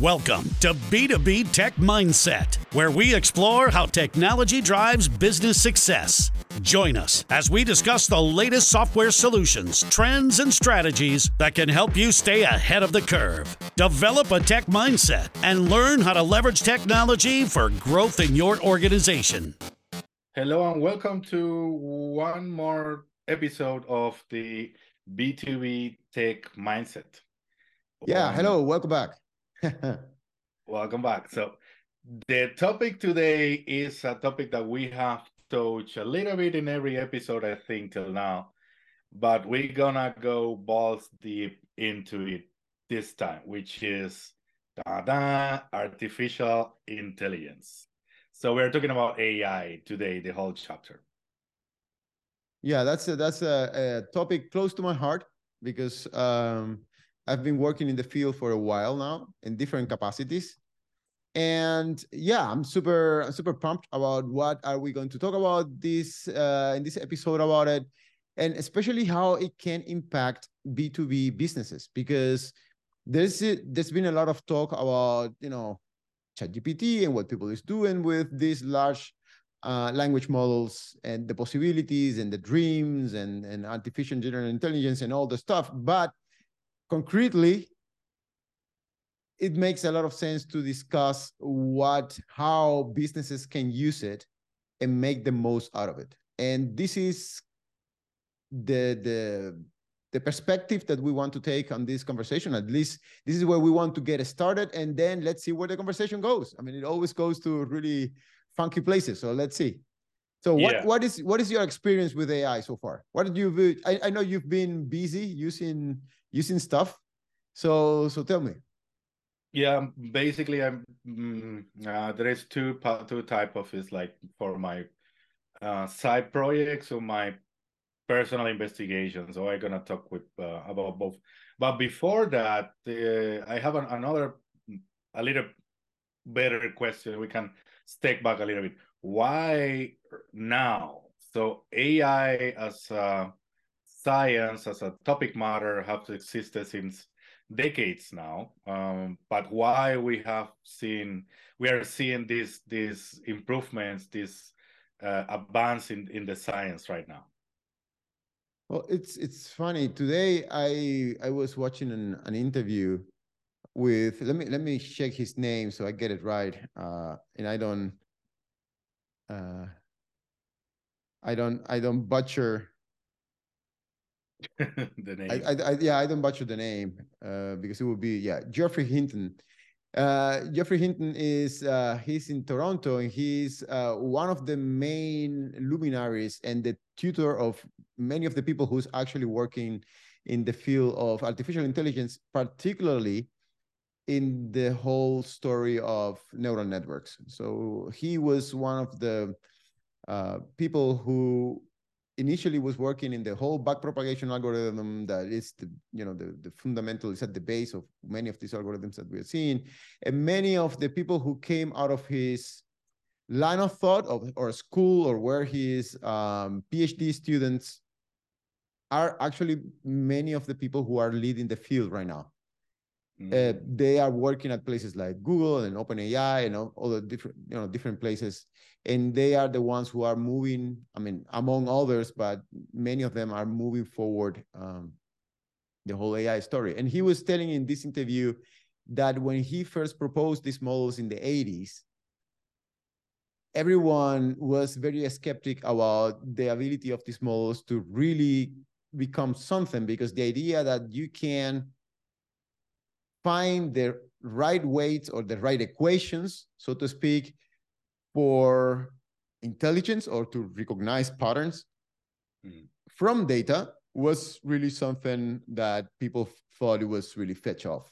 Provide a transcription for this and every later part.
Welcome to B2B Tech Mindset, where we explore how technology drives business success. Join us as we discuss the latest software solutions, trends, and strategies that can help you stay ahead of the curve. Develop a tech mindset and learn how to leverage technology for growth in your organization. Hello, and welcome to one more episode of the B2B Tech Mindset. Yeah, hello, welcome back. Welcome back. So, the topic today is a topic that we have touched a little bit in every episode, I think, till now, but we're gonna go balls deep into it this time, which is da artificial intelligence. So, we're talking about AI today, the whole chapter. yeah, that's a, that's a, a topic close to my heart because um, I've been working in the field for a while now in different capacities, and yeah, I'm super I'm super pumped about what are we going to talk about this uh, in this episode about it, and especially how it can impact B2B businesses because there's there's been a lot of talk about you know ChatGPT and what people is doing with these large uh, language models and the possibilities and the dreams and, and artificial general intelligence and all the stuff. But concretely, it makes a lot of sense to discuss what how businesses can use it and make the most out of it. And this is the the the perspective that we want to take on this conversation. At least this is where we want to get started, and then let's see where the conversation goes. I mean, it always goes to really funky places. So let's see. So what Yeah. what is what is your experience with AI so far? What did you? I, I know you've been busy using using stuff. So so tell me. Yeah, basically, I'm mm, uh, there is two two type of is like for my uh, side projects or my personal investigations. So I'm gonna talk with uh, about both. But before that, uh, I have an, another a little better question. We can step back a little bit. Why now? So AI as a science as a topic matter have existed since decades now um, but why we have seen we are seeing these these improvements this uh, advance in, in the science right now Well, it's it's funny. Today I I was watching an, an interview with let me let me check his name so I get it right. Uh and I don't uh I don't I don't butcher the name I, I, yeah I don't butcher the name uh because it would be yeah Geoffrey Hinton. Uh Geoffrey Hinton is uh he's in Toronto and he's uh one of the main luminaries and the tutor of many of the people who's actually working in the field of artificial intelligence, particularly in the whole story of neural networks. So he was one of the uh, people who initially was working in the whole backpropagation algorithm that is the you know the, the fundamental is at the base of many of these algorithms that we're seeing and many of the people who came out of his line of thought of or school or where his um, phd students are actually many of the people who are leading the field right now. Uh, they are working at places like Google and OpenAI and all, all the different, you know, different places, and they are the ones who are moving. I mean, among others, but many of them are moving forward um, the whole AI story. And he was telling in this interview that when he first proposed these models in the 80s, everyone was very skeptic about the ability of these models to really become something because the idea that you can find the right weights or the right equations, so to speak, for intelligence or to recognize patterns Mm. from data was really something that people thought it was really fetch off.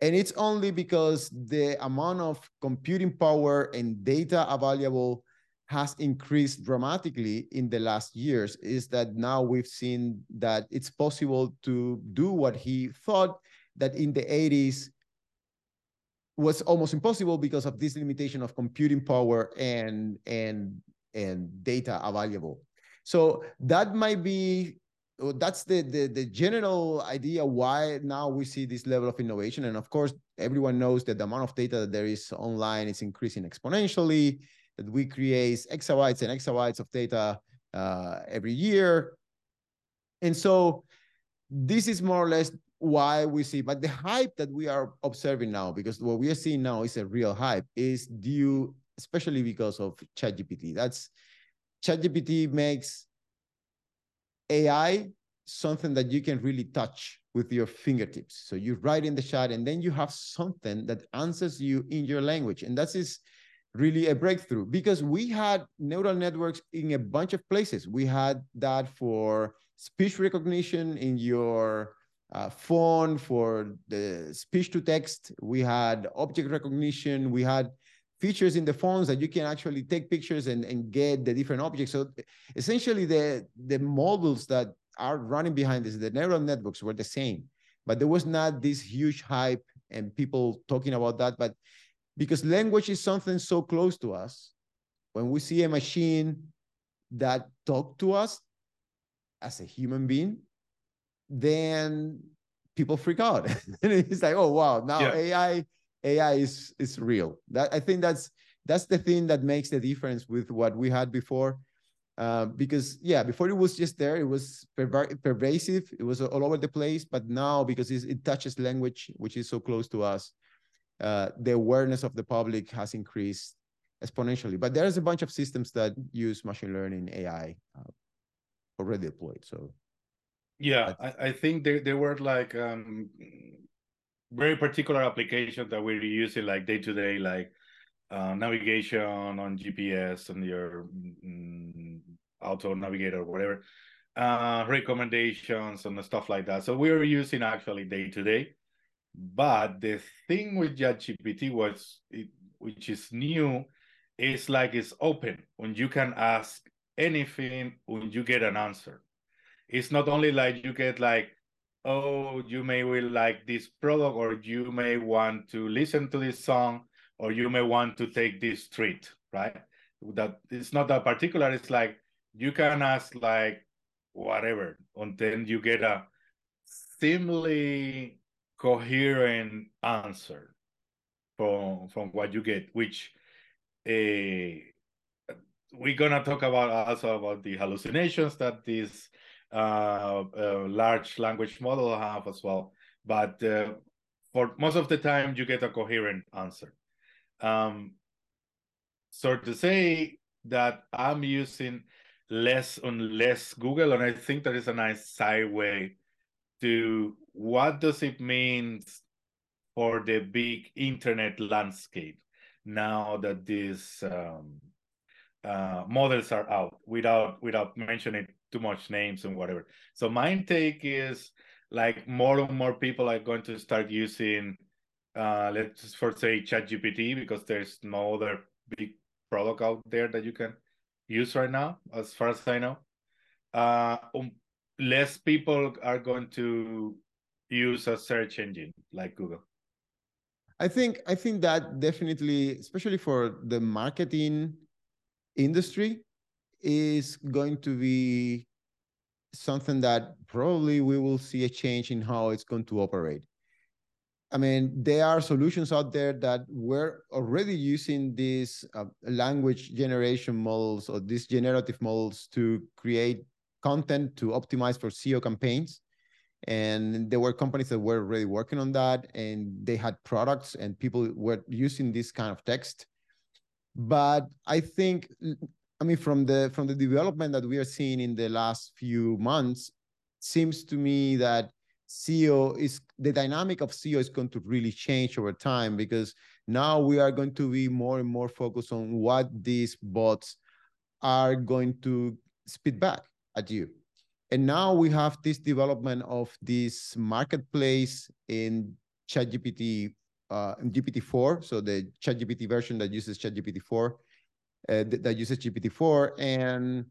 And it's only because the amount of computing power and data available has increased dramatically in the last years is that now we've seen that it's possible to do what he thought that in the 80s was almost impossible because of this limitation of computing power and and and data available. So that might be that's the, the the general idea why now we see this level of innovation and of course everyone knows that the amount of data that there is online is increasing exponentially that we create exabytes and exabytes of data uh, every year and so this is more or less why we see but the hype that we are observing now because what we are seeing now is a real hype is due especially because of ChatGPT. That's ChatGPT makes AI something that you can really touch with your fingertips. So you write in the chat and then you have something that answers you in your language. And that is really a breakthrough because we had neural networks in a bunch of places. We had that for speech recognition in your uh, phone, for the speech to text. We had object recognition. We had features in the phones that you can actually take pictures and, and get the different objects. So essentially the, the models that are running behind this, the neural networks were the same, but there was not this huge hype and people talking about that. But because language is something so close to us, when we see a machine that talk to us as a human being, then people freak out. and it's like, oh wow, now yeah. AI AI is is real. That I think that's that's the thing that makes the difference with what we had before. Uh, because yeah, before it was just there, it was perver- pervasive, it was all over the place. But now, because it touches language, which is so close to us, uh, the awareness of the public has increased exponentially. But there's a bunch of systems that use machine learning AI uh, already deployed. So yeah, I, I think there there were like um, very particular applications that we're using like day to day, like uh, navigation on GPS and your mm, auto navigator, or whatever, uh, recommendations and stuff like that. So we are using actually day to day. But the thing with ChatGPT was, it, which is new, is like it's open when you can ask anything when you get an answer. It's not only like you get like oh, you may will like this product, or you may want to listen to this song, or you may want to take this treat, right? That it's not that particular. It's like you can ask like whatever, until you get a seemingly coherent answer from from what you get, which uh, we're gonna talk about also about the hallucinations that this uh, large language model have as well. But uh, for most of the time, you get a coherent answer. Um, so to say that I'm using less and less Google, and I think that is a nice side way to what does it mean for the big internet landscape now that these um, uh, models are out without without mentioning too much names and whatever. So my take is like more and more people are going to start using uh let's first say ChatGPT because there's no other big product out there that you can use right now, as far as I know. Uh um, less people are going to use a search engine like Google. I think I think that definitely, especially for the marketing industry, is going to be something that probably we will see a change in how it's going to operate. I mean, there are solutions out there that were already using these uh, language generation models or these generative models to create content to optimize for SEO campaigns. And there were companies that were already working on that and they had products and people were using this kind of text. But I think I mean, from the from the development that we are seeing in the last few months, seems to me that SEO is the dynamic of SEO is going to really change over time because now we are going to be more and more focused on what these bots are going to spit back at you. And now we have this development of this marketplace in ChatGPT, uh, GPT-4, so the ChatGPT version that uses ChatGPT-4 uh, that uses GPT-4 and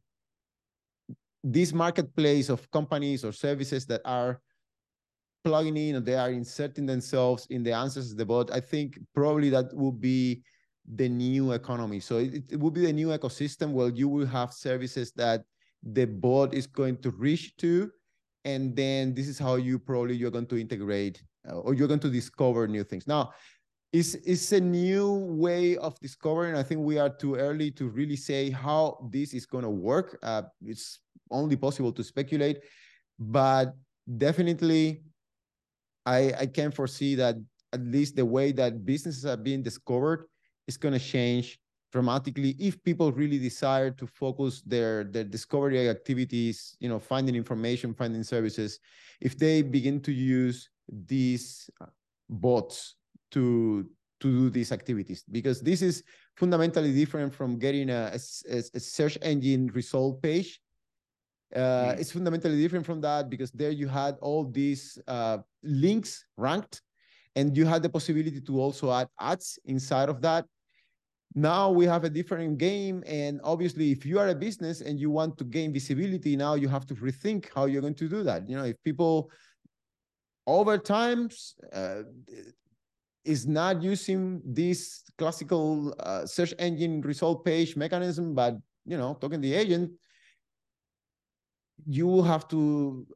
this marketplace of companies or services that are plugging in or they are inserting themselves in the answers of the bot, I think probably that will be the new economy. So it, it will be the new ecosystem where you will have services that the bot is going to reach to and then this is how you probably you're going to integrate uh, or you're going to discover new things now it's, it's a new way of discovering. I think we are too early to really say how this is going to work. Uh, it's only possible to speculate but definitely i i can foresee that at least the way that businesses are being discovered is going to change dramatically if people really desire to focus their their discovery activities you know finding information finding services. If they begin to use these bots to to do these activities because this is fundamentally different from getting a, a, a search engine result page. Uh, mm. it's fundamentally different from that because there you had all these uh, links ranked and you had the possibility to also add ads inside of that. Now we have a different game and obviously if you are a business and you want to gain visibility now you have to rethink how you're going to do that. You know if people over time uh, is not using this classical uh, search engine result page mechanism but you know talking to the agent you will have to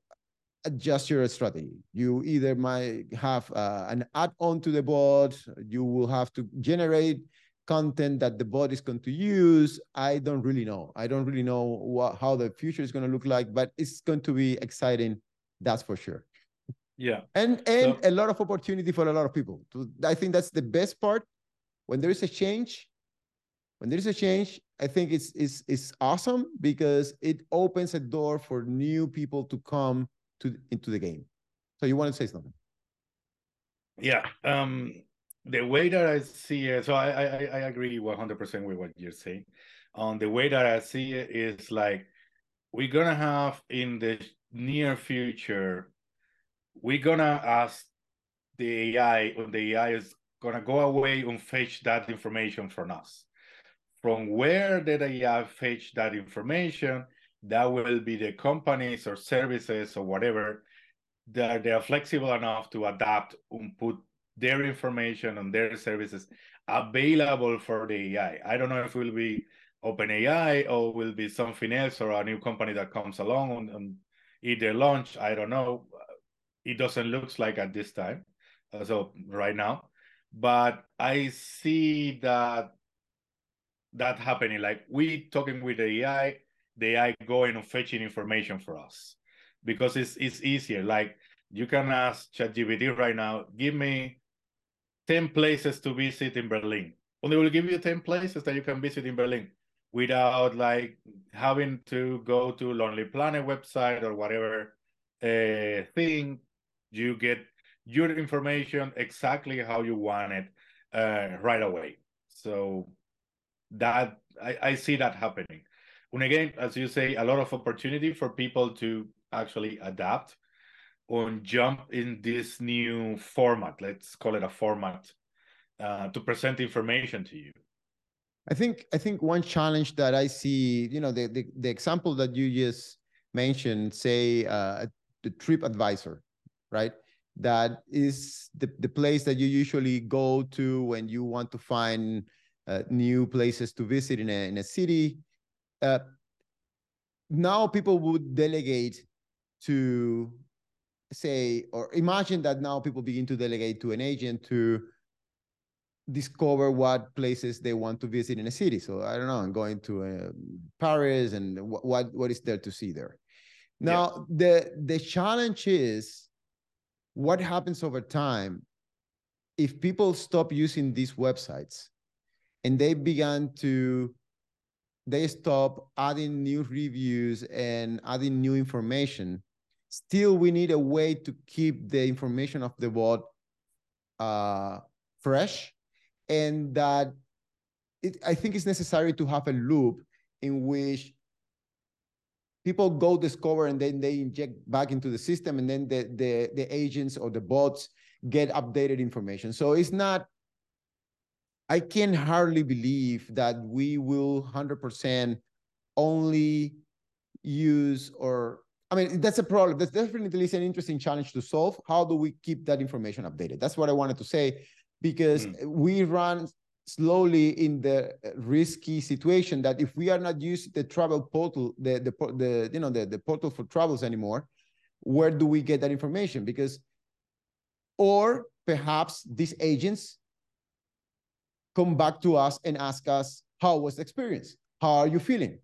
adjust your strategy. You either might have uh, an add-on to the bot, you will have to generate content that the bot is going to use. I don't really know. I don't really know what how the future is going to look like but it's going to be exciting that's for sure yeah. And and so, a lot of opportunity for a lot of people. I think that's the best part. When there is a change when there is a change i think it's it's, it's awesome because it opens a door for new people to come to into the game. So you want to say something. Yeah um the way that I see it, so I I, I agree one hundred percent with what you're saying. Um, the way that I see it is like we're gonna have in the near future, we're gonna ask the AI, or the AI is gonna go away and fetch that information from us. From where did AI fetch that information? That will be the companies or services or whatever that they are flexible enough to adapt and put their information and their services available for the AI. I don't know if it will be OpenAI or will be something else or a new company that comes along and, and either launch. I don't know. It doesn't look like at this time, so right now, but I see that that happening. Like we talking with the AI, the AI going and fetching information for us because it's it's easier. Like you can ask ChatGPT right now, give me 10 places to visit in Berlin. And they will give you 10 places that you can visit in Berlin without like having to go to Lonely Planet website or whatever uh, thing. You get your information exactly how you want it uh, right away. So that I, I see that happening. And again, as you say, a lot of opportunity for people to actually adapt on jump in this new format let's call it a format uh, to present information to you i think i think one challenge that i see you know the the, the example that you just mentioned say uh, the trip advisor right? That is the, the place that you usually go to when you want to find uh, new places to visit in a, in a city. Uh, now people would delegate to say or imagine that now people begin to delegate to an agent to discover what places they want to visit in a city. So i don't know i'm going to uh, paris and what what is there to see there? Now yeah. the the challenge is what happens over time if people stop using these websites and they began to they stop adding new reviews and adding new information still we need a way to keep the information of the bot uh, fresh and that it, I think it's necessary to have a loop in which people go discover and then they inject back into the system and then the, the, the agents or the bots get updated information. So it's not, I can hardly believe that we will 100% only use or I mean, that's a problem. That's definitely an interesting challenge to solve. How do we keep that information updated? That's what I wanted to say, because mm. we run slowly in the risky situation that if we are not using the travel portal, the the, the you know the, the portal for travels anymore, where do we get that information? Because, or perhaps these agents come back to us and ask us, how was the experience? How are you feeling?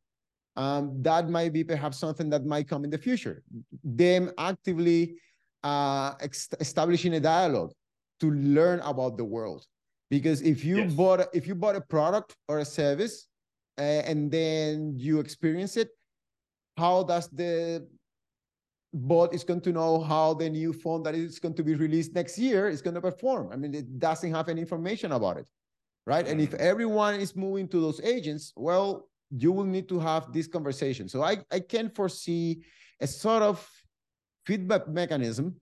Um, that might be perhaps something that might come in the future. Them actively uh, establishing a dialogue to learn about the world. Because if you yes. bought if you bought a product or a service uh, and then you experience it, how does the bot is going to know how the new phone that is going to be released next year is going to perform? I mean, it doesn't have any information about it, right? And if mm-hmm. everyone is moving to those agents, well, you will need to have this conversation. So I, I can foresee a sort of feedback mechanism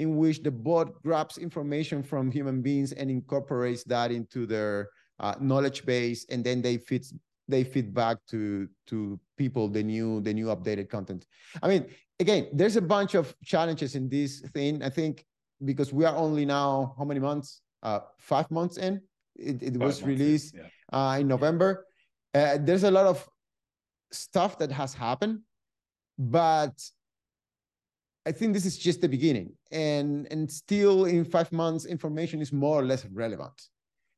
in which the bot grabs information from human beings and incorporates that into their uh, knowledge base, and then they fit they feed back to to people the new the new updated content. I mean, again, there's a bunch of challenges in this thing. I think because we are only now how many months? Uh, five months in. It, it was released in, yeah. uh, in November. Uh, there's a lot of stuff that has happened, but I think this is just the beginning. And and still in five months, information is more or less relevant.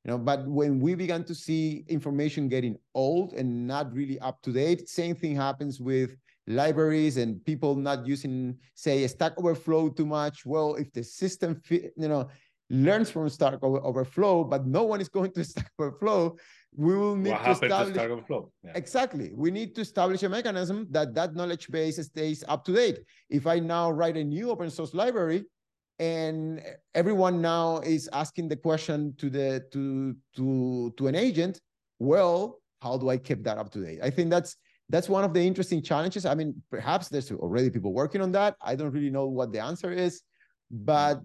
You know, but when we began to see information getting old and not really up to date, same thing happens with libraries and people not using, say, Stack Overflow too much. Well, if the system, fit, you know, learns from Stack Overflow, but no one is going to Stack Overflow, we will need what to establish to yeah. exactly. We need to establish a mechanism that that knowledge base stays up to date. If i now write a new open source library and everyone now is asking the question to the to to to an agent well how do i keep that up to date? I think that's that's one of the interesting challenges. I mean perhaps there's already people working on that. I don't really know what the answer is but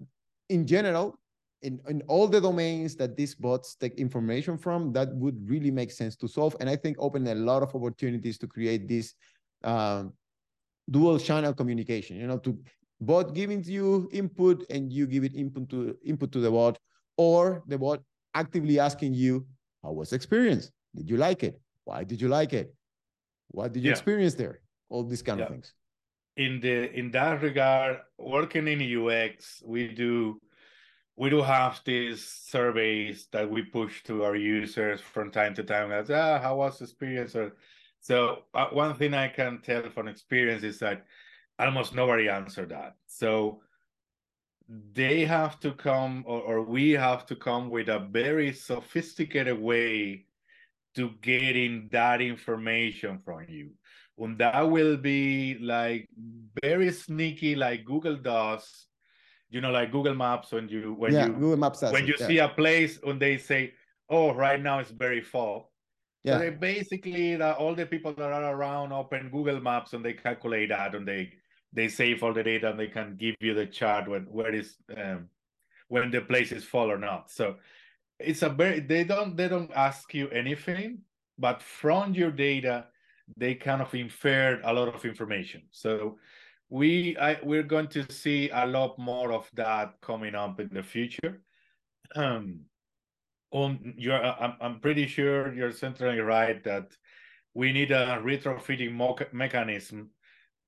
in general in, in all the domains that these bots take information from, that would really make sense to solve. And I think open a lot of opportunities to create this um, dual channel communication, you know, to bot giving you input and you give it input to input to the bot, or the bot actively asking you, how was the experience? Did you like it? Why did you like it? What did you yeah. experience there? All these kind yeah. of things. In the in that regard, working in UX, we do we do have these surveys that we push to our users from time to time. As ah, how was the experience? Or, so uh, one thing I can tell from experience is that almost nobody answered that. So they have to come, or, or we have to come with a very sophisticated way to getting that information from you. And that will be like very sneaky, like Google does you know, like Google Maps when you when yeah, you Google Maps when you yeah. see a place when they say, "Oh, right now it's very full." Yeah. So they basically that all the people that are around open Google Maps and they calculate that and they they save all the data and they can give you the chart when where is um, when the place is full or not. So it's a very they don't they don't ask you anything, but from your data they kind of infer a lot of information. So we I, we're going to see a lot more of that coming up in the future. Um, on you're, I'm, I'm pretty sure you're centrally right that we need a retrofitting mo- mechanism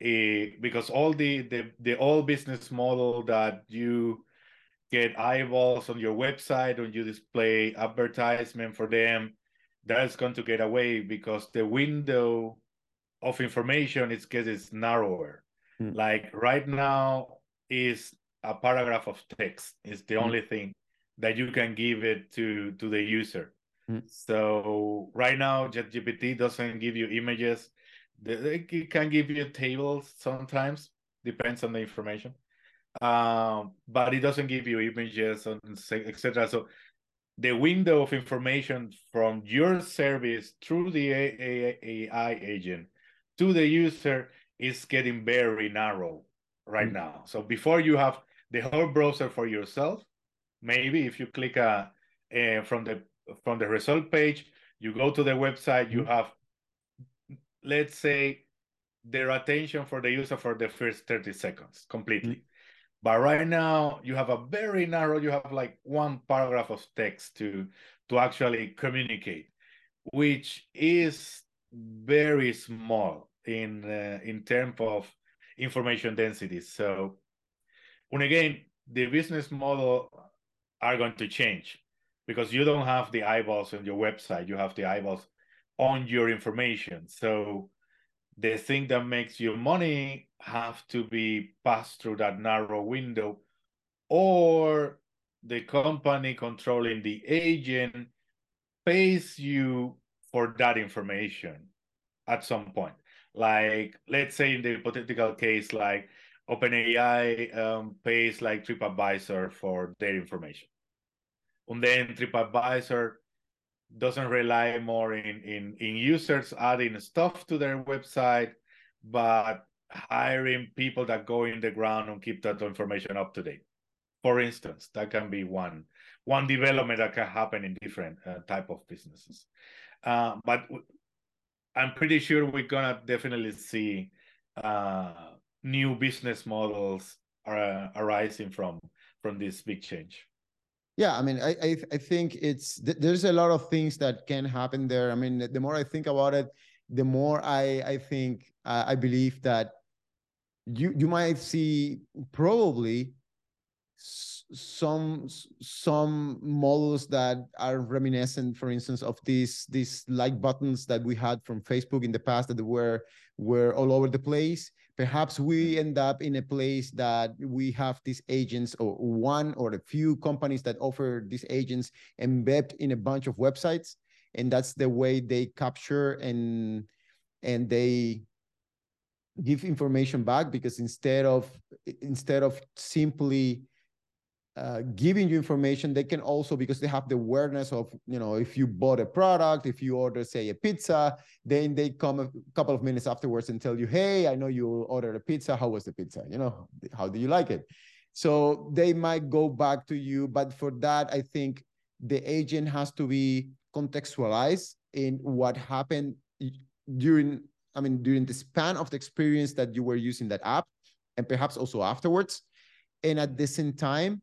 uh, because all the, the the old business model that you get eyeballs on your website and you display advertisement for them that's going to get away because the window of information is gets narrower Mm. Like right now is a paragraph of text is the mm. only thing that you can give it to to the user. Mm. So right now, ChatGPT doesn't give you images. It can give you tables sometimes, depends on the information. Um, but it doesn't give you images and etc. So the window of information from your service through the AI agent to the user is getting very narrow right mm. now. So before you have the whole browser for yourself, maybe if you click uh, uh, from the from the result page, you go to the website, you mm. have, let's say, their attention for the user for the first 30 seconds completely. Mm. But right now you have a very narrow, you have like one paragraph of text to to actually communicate, which is very small in uh, in terms of information density. So, and again, the business model are going to change because you don't have the eyeballs on your website, you have the eyeballs on your information. So the thing that makes you money have to be passed through that narrow window or the company controlling the agent pays you for that information at some point like let's say in the hypothetical case like openai um, pays like tripadvisor for their information and then tripadvisor doesn't rely more in, in, in users adding stuff to their website, but hiring people that go in the ground and keep that information up to date. For instance, that can be one one development that can happen in different uh, type of businesses. Uh, but I'm pretty sure we're gonna definitely see uh, new business models uh, arising from from this big change. Yeah, I mean, I I, I think it's th- there's a lot of things that can happen there. I mean, the more I think about it, the more I I think uh, I believe that you you might see probably some some models that are reminiscent for instance of these these like buttons that we had from facebook in the past that were were all over the place. Perhaps we end up in a place that we have these agents or one or a few companies that offer these agents embedded in a bunch of websites. And that's the way they capture and and they give information back because instead of instead of simply uh, giving you information they can also because they have the awareness of you know if you bought a product if you order say a pizza then they come a couple of minutes afterwards and tell you hey i know you ordered a pizza. How was the pizza? You know how do you like it? So they might go back to you but for that i think the agent has to be contextualized in what happened during i mean during the span of the experience that you were using that app and perhaps also afterwards. And at the same time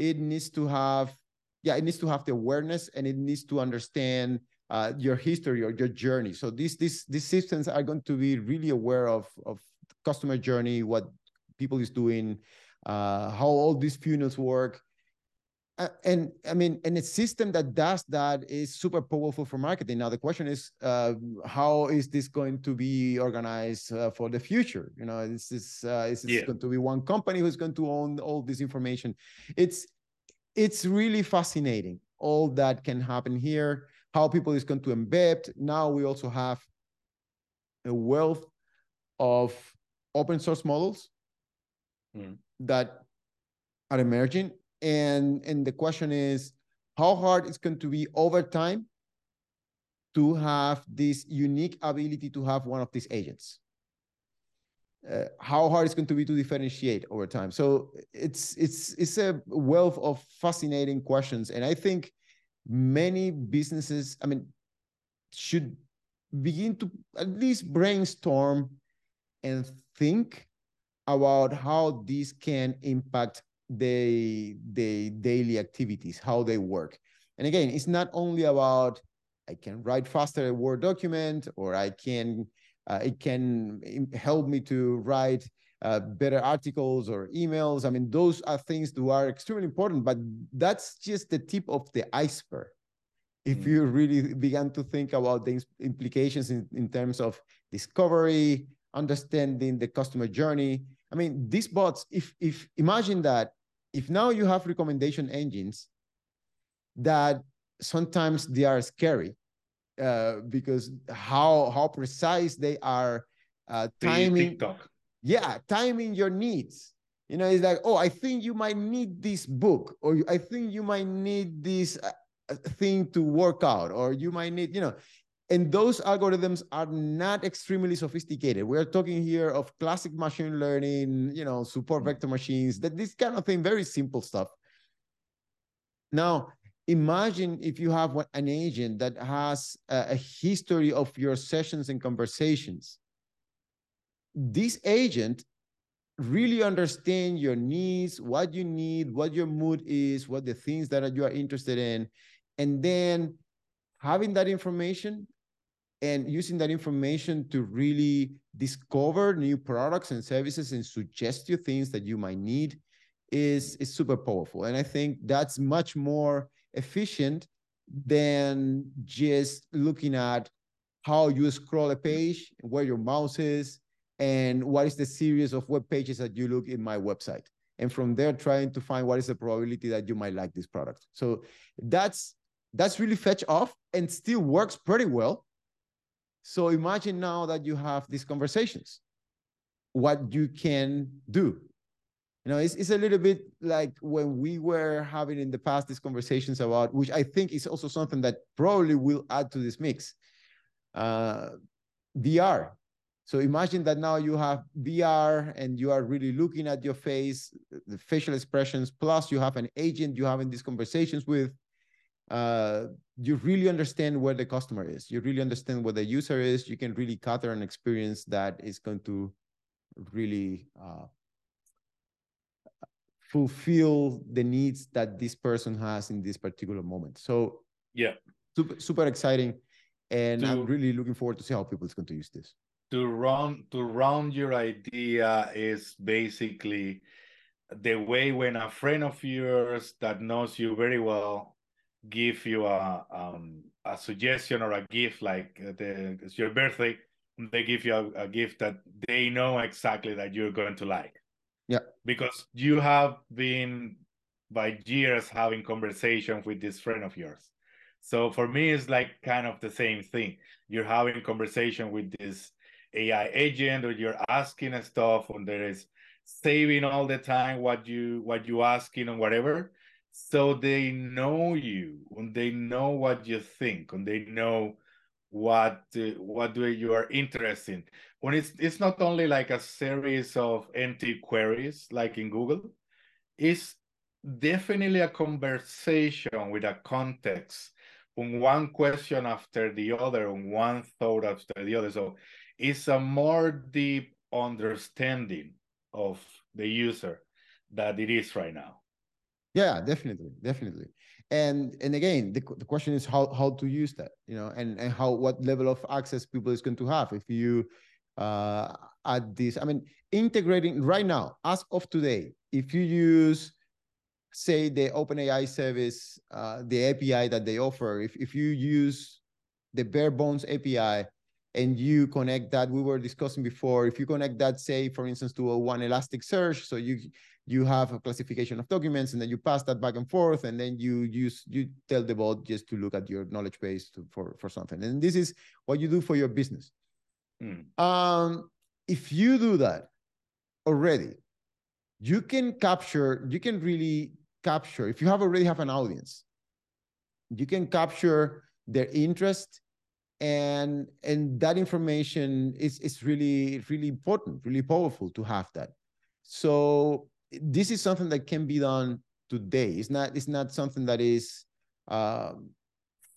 it needs to have yeah it needs to have the awareness and it needs to understand uh, your history or your journey. So these these these systems are going to be really aware of of customer journey what people is doing uh, how all these funnels work and I mean, and a system that does that is super powerful for marketing. Now the question is, uh, how is this going to be organized uh, for the future? You know, is this uh, is this yeah. going to be one company who's going to own all this information? It's it's really fascinating all that can happen here. How people is going to embed. Now we also have a wealth of open source models mm. that are emerging and and the question is how hard it's going to be over time to have this unique ability to have one of these agents? Uh, how hard it's going to be to differentiate over time? So it's it's it's a wealth of fascinating questions. And i think many businesses i mean should begin to at least brainstorm and think about how this can impact the the daily activities, how they work. And again, it's not only about I can write faster a Word document, or I can uh, it can help me to write uh, better articles or emails. I mean, those are things that are extremely important, but that's just the tip of the iceberg. If mm. you really began to think about the implications in, in terms of discovery, understanding the customer journey. I mean, these bots, if if imagine that if now you have recommendation engines that sometimes they are scary uh, because how how precise they are uh, timing TikTok. yeah timing your needs you know it's like oh i think you might need this book or i think you might need this uh, thing to work out or you might need you know and those algorithms are not extremely sophisticated. We are talking here of classic machine learning, you know, support mm. vector machines, that this kind of thing, very simple stuff. Now, imagine if you have an agent that has a, a history of your sessions and conversations. This agent really understand your needs, what you need, what your mood is, what the things that you are interested in, and then having that information and using that information to really discover new products and services and suggest you things that you might need is is super powerful. And i think that's much more efficient than just looking at how you scroll a page where your mouse is and what is the series of web pages that you look in my website. And from there trying to find what is the probability that you might like this product. So that's that's really fetch off and still works pretty well so imagine now that you have these conversations what you can do you know it's, it's a little bit like when we were having in the past these conversations about which i think is also something that probably will add to this mix uh, vr so imagine that now you have VR and you are really looking at your face, the facial expressions, plus you have an agent you're having these conversations with. Uh, you really understand where the customer is. You really understand what the user is. You can really gather an experience that is going to really uh, fulfill the needs that this person has in this particular moment. So yeah, super super exciting, and to, I'm really looking forward to see how people is going to use this to round to round your idea is basically the way when a friend of yours that knows you very well give you a um, a suggestion or a gift like the, it's your birthday they give you a, a gift that they know exactly that you're going to like. Yeah. Because you have been by years having conversations with this friend of yours. So for me it's like kind of the same thing. You're having conversation with this AI agent or you're asking stuff and there is saving all the time what you what you asking and whatever. So they know you and they know what you think and they know what uh, what you are interested in. When it's it's not only like a series of empty queries like in Google, it's definitely a conversation with a context on one question after the other, on one thought after the other. So it's a more deep understanding of the user that it is right now. Yeah, definitely, definitely. And and again, the, the question is how how to use that, you know, and and how what level of access people is going to have if you uh add this. I mean, integrating right now, as of today, if you use say the OpenAI service, uh, the API that they offer, if if you use the bare bones API and you connect that we were discussing before if you connect that say for instance to a one elasticsearch so you you have a classification of documents and then you pass that back and forth and then you use you tell the bot just to look at your knowledge base to, for for something and this is what you do for your business mm. um if you do that already you can capture you can really capture if you have already have an audience you can capture their interest and and that information is is really really important really powerful to have that. So this is something that can be done today. It's not it's not something that is um,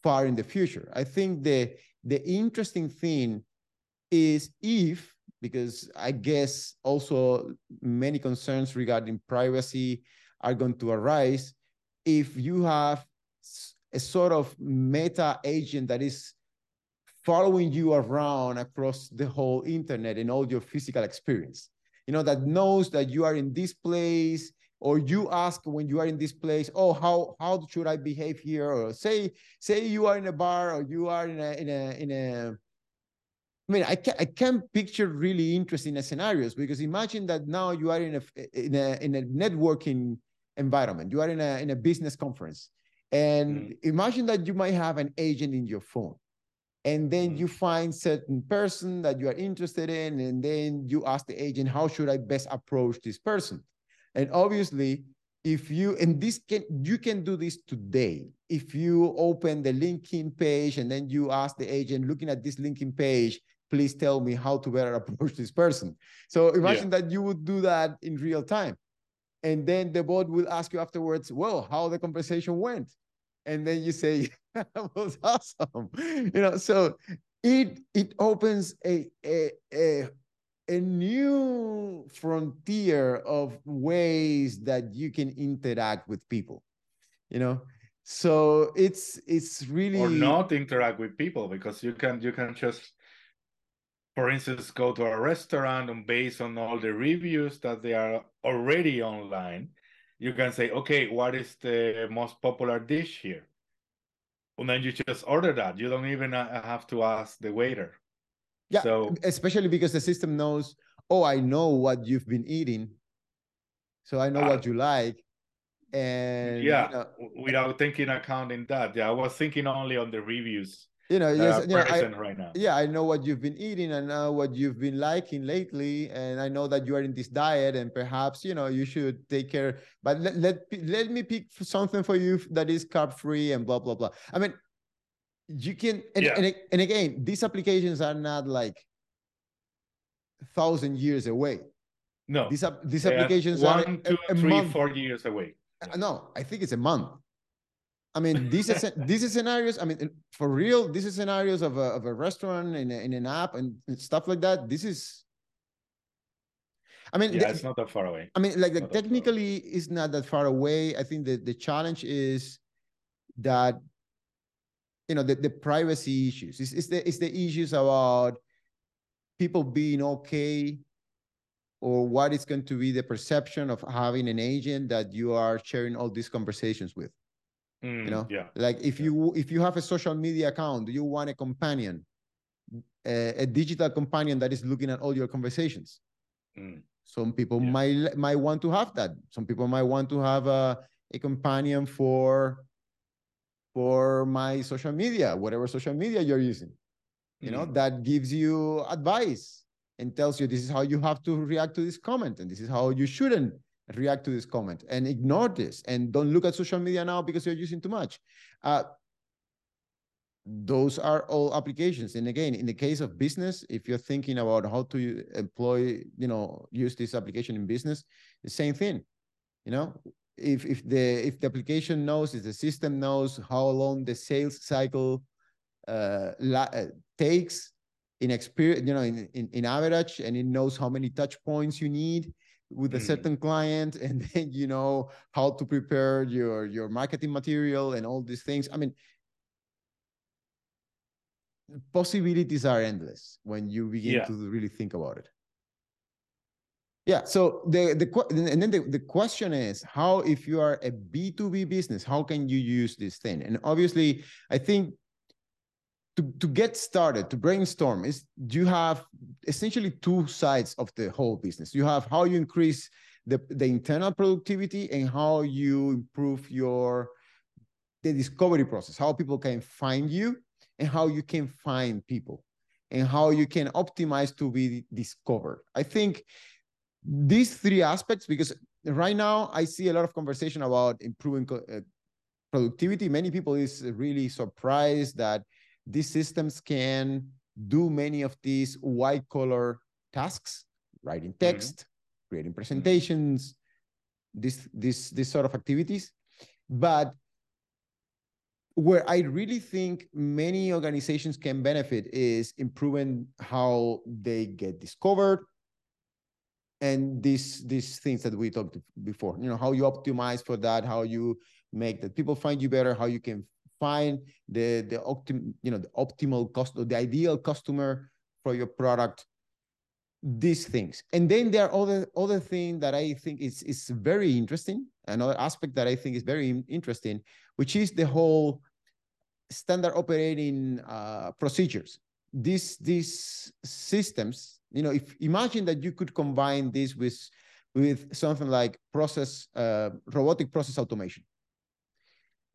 far in the future. I think the the interesting thing is if because i guess also many concerns regarding privacy are going to arise if you have a sort of meta agent that is following you around across the whole internet and all your physical experience. You know, that knows that you are in this place, or you ask when you are in this place, oh, how how should I behave here? Or say, say you are in a bar or you are in a in a in a I mean, I can't I can't picture really interesting scenarios because imagine that now you are in a in a in a networking environment. You are in a in a business conference, and mm. imagine that you might have an agent in your phone and then mm-hmm. you find certain person that you are interested in and then you ask the agent how should i best approach this person? And obviously if you and this can you can do this today. If you open the linkedin page and then you ask the agent looking at this linkedin page please tell me how to better approach this person. So imagine yeah. that you would do that in real time. And then the bot will ask you afterwards well how the conversation went? And then you say was awesome. You know so it it opens a a a, a new frontier of ways that you can interact with people you know? So it's it's really or not interact with people because you can you can just for instance go to a restaurant and based on all the reviews that they are already online you can say okay what is the most popular dish here and then you just order that. You don't even uh, have to ask the waiter. Yeah so especially because the system knows oh i know what you've been eating. So i know uh, what you like. And yeah you know, without thinking accounting that. Yeah i was thinking only on the reviews you know, yes, uh, you know I, right now. yeah i know what you've been eating and know what you've been liking lately and i know that you are in this diet and perhaps you know you should take care but let let, let me pick something for you that is carb free and blah blah blah i mean you can and, yeah. and, and again these applications are not like thousand years away no these these applications one, are two, a, a three, month. four years away uh, no, I think it's a month. I mean, these are these are scenarios. I mean, for real, these are scenarios of a of a restaurant in, a, in an app and, stuff like that. This is. I mean, yeah, it's not that far away. I mean, like, like technically, it's not that far away. I think that the challenge is that you know the, the privacy issues. It's, it's the it's the issues about people being okay or what is going to be the perception of having an agent that you are sharing all these conversations with mm, you know yeah like if you if you have a social media account you want a companion a, a digital companion that is looking at all your conversations mm. some people yeah. might might want to have that some people might want to have a, a companion for for my social media whatever social media you're using you mm. know that gives you advice and tells you this is how you have to react to this comment and this is how you shouldn't react to this comment and ignore this and don't look at social media now because you're using too much. Uh, those are all applications. And again in the case of business if you're thinking about how to employ you know use this application in business the same thing you know? If if the if the application knows if the system knows how long the sales cycle uh, uh takes in experience, you know, in, in, in average, and it knows how many touch points you need with a mm. certain client, and then you know how to prepare your your marketing material and all these things. I mean, possibilities are endless when you begin yeah. to really think about it. Yeah. So the the and then the, the question is how if you are a B2B business, how can you use this thing? And obviously, I think to, to get started, to brainstorm, is you have essentially two sides of the whole business. You have how you increase the, the internal productivity and how you improve your the discovery process, how people can find you and how you can find people and how you can optimize to be discovered. I think these three aspects, because right now I see a lot of conversation about improving uh, productivity. Many people is really surprised that these systems can do many of these white collar tasks, writing mm-hmm. text, mm-hmm. creating presentations, this this this sort of activities. But where I really think many organizations can benefit is improving how they get discovered and these these things that we talked before. You know how you optimize for that, how you make that people find you better, how you can find the the optim you know the optimal cost or the ideal customer for your product these things. And then there are other other thing that i think is is very interesting another aspect that i think is very interesting which is the whole standard operating uh, procedures. These these systems you know if imagine that you could combine this with with something like process uh, robotic process automation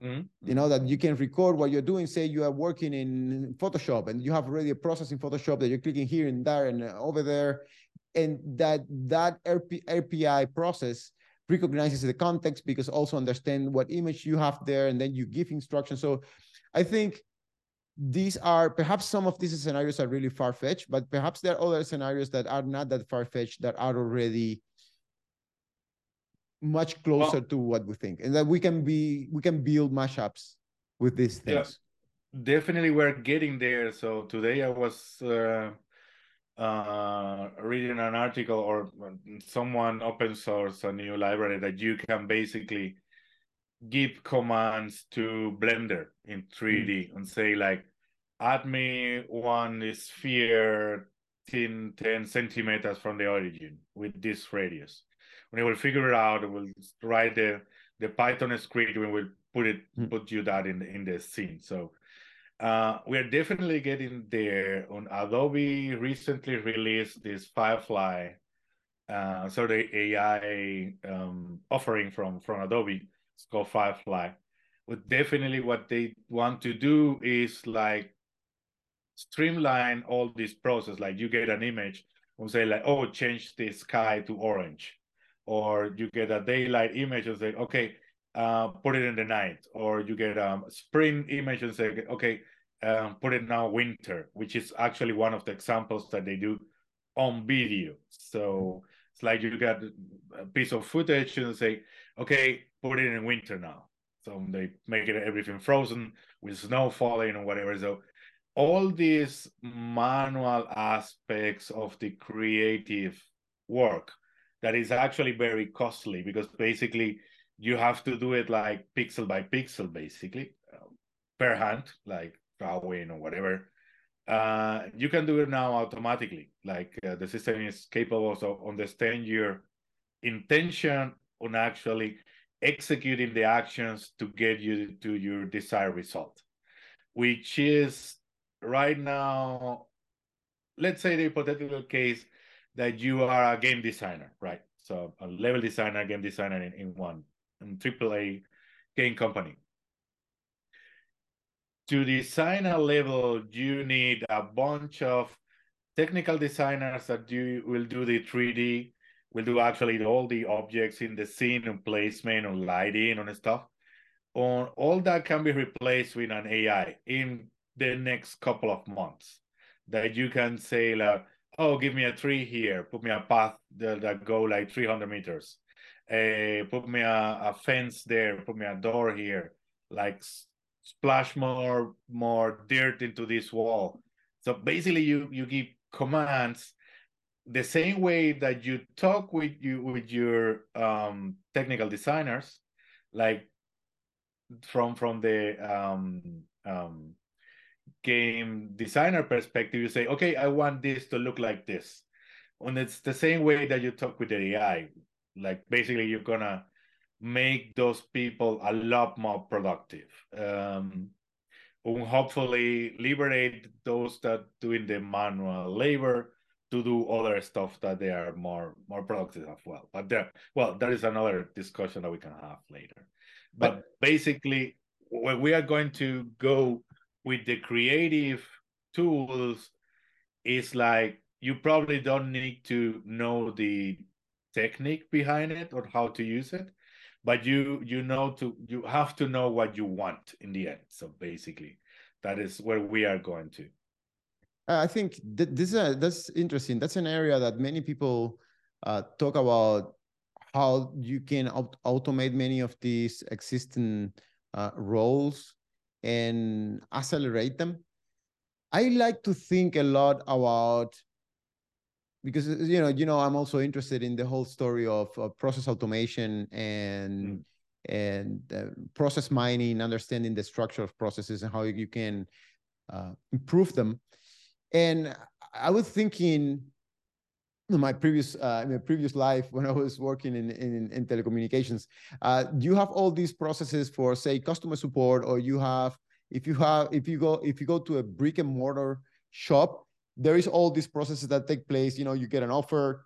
Mm-hmm. You know, that you can record what you're doing. Say you are working in Photoshop and you have already a process in Photoshop that you're clicking here and there and over there. And that that RP, RPI process recognizes the context because also understand what image you have there and then you give instructions. So I think these are perhaps some of these scenarios are really far-fetched, but perhaps there are other scenarios that are not that far-fetched that are already much closer well, to what we think and that we can be we can build mashups with these things yeah, definitely we're getting there so today i was uh, uh, reading an article or someone open source a new library that you can basically give commands to Blender in 3D mm. and say like, add me one sphere 10, 10 centimeters from the origin with this radius. When it will figure it out, We'll write the, the Python script and will put it mm. put you that in in the scene. So uh, we are definitely getting there. On Adobe recently released this Firefly, uh, so the AI um, offering from from Adobe. It's called Firefly. But definitely, what they want to do is like streamline all this process. Like you get an image and say like, oh, change the sky to orange, or you get a daylight image and say, okay, uh, put it in the night, or you get a spring image and say, okay, um, put it now winter, which is actually one of the examples that they do on video. So it's like you got a piece of footage and say, okay, put it in winter now. So they make it everything frozen with snow falling or whatever. So all these manual aspects of the creative work that is actually very costly because basically you have to do it like pixel by pixel basically uh, per hand like drawing or whatever. Uh, you can do it now automatically like uh, the system is capable of understand your intention on actually executing the actions to get you to your desired result which is right now, let's say the hypothetical case that you are a game designer, right? So a level designer, game designer in, in one in AAA game company. To design a level, you need a bunch of technical designers that do will do the 3D, will do actually all the objects in the scene and placement and lighting and stuff. On all that can be replaced with an AI in the next couple of months that you can say like oh give me a tree here. Put me a path that, that go like 300 meters. Uh, put me a, a fence there. Put me a door here. Like splash more more dirt into this wall. So basically you you give commands the same way that you talk with you with your um, technical designers like from from the um, um, game designer perspective, you say, okay, I want this to look like this. And it's the same way that you talk with the AI. Like basically, you're gonna make those people a lot more productive. Um, and hopefully liberate those that doing the manual labor to do other stuff that they are more more productive as well. But there, well, that is another discussion that we can have later. But, but basically, when we are going to go with the creative tools is like you probably don't need to know the technique behind it or how to use it but you you know to you have to know what you want in the end. So basically that is where we are going to. I think th- this is a, that's interesting. That's an area that many people uh, talk about how you can automate many of these existing uh, roles and accelerate them. I like to think a lot about because you know you know I'm also interested in the whole story of, process automation and mm. and uh, process mining, understanding the structure of processes and how you can uh, improve them. And I was thinking in my previous uh, in my previous life when I was working in in, in telecommunications, uh, you have all these processes for say customer support, or you have if you have if you go if you go to a brick and mortar shop, there is all these processes that take place. You know, you get an offer,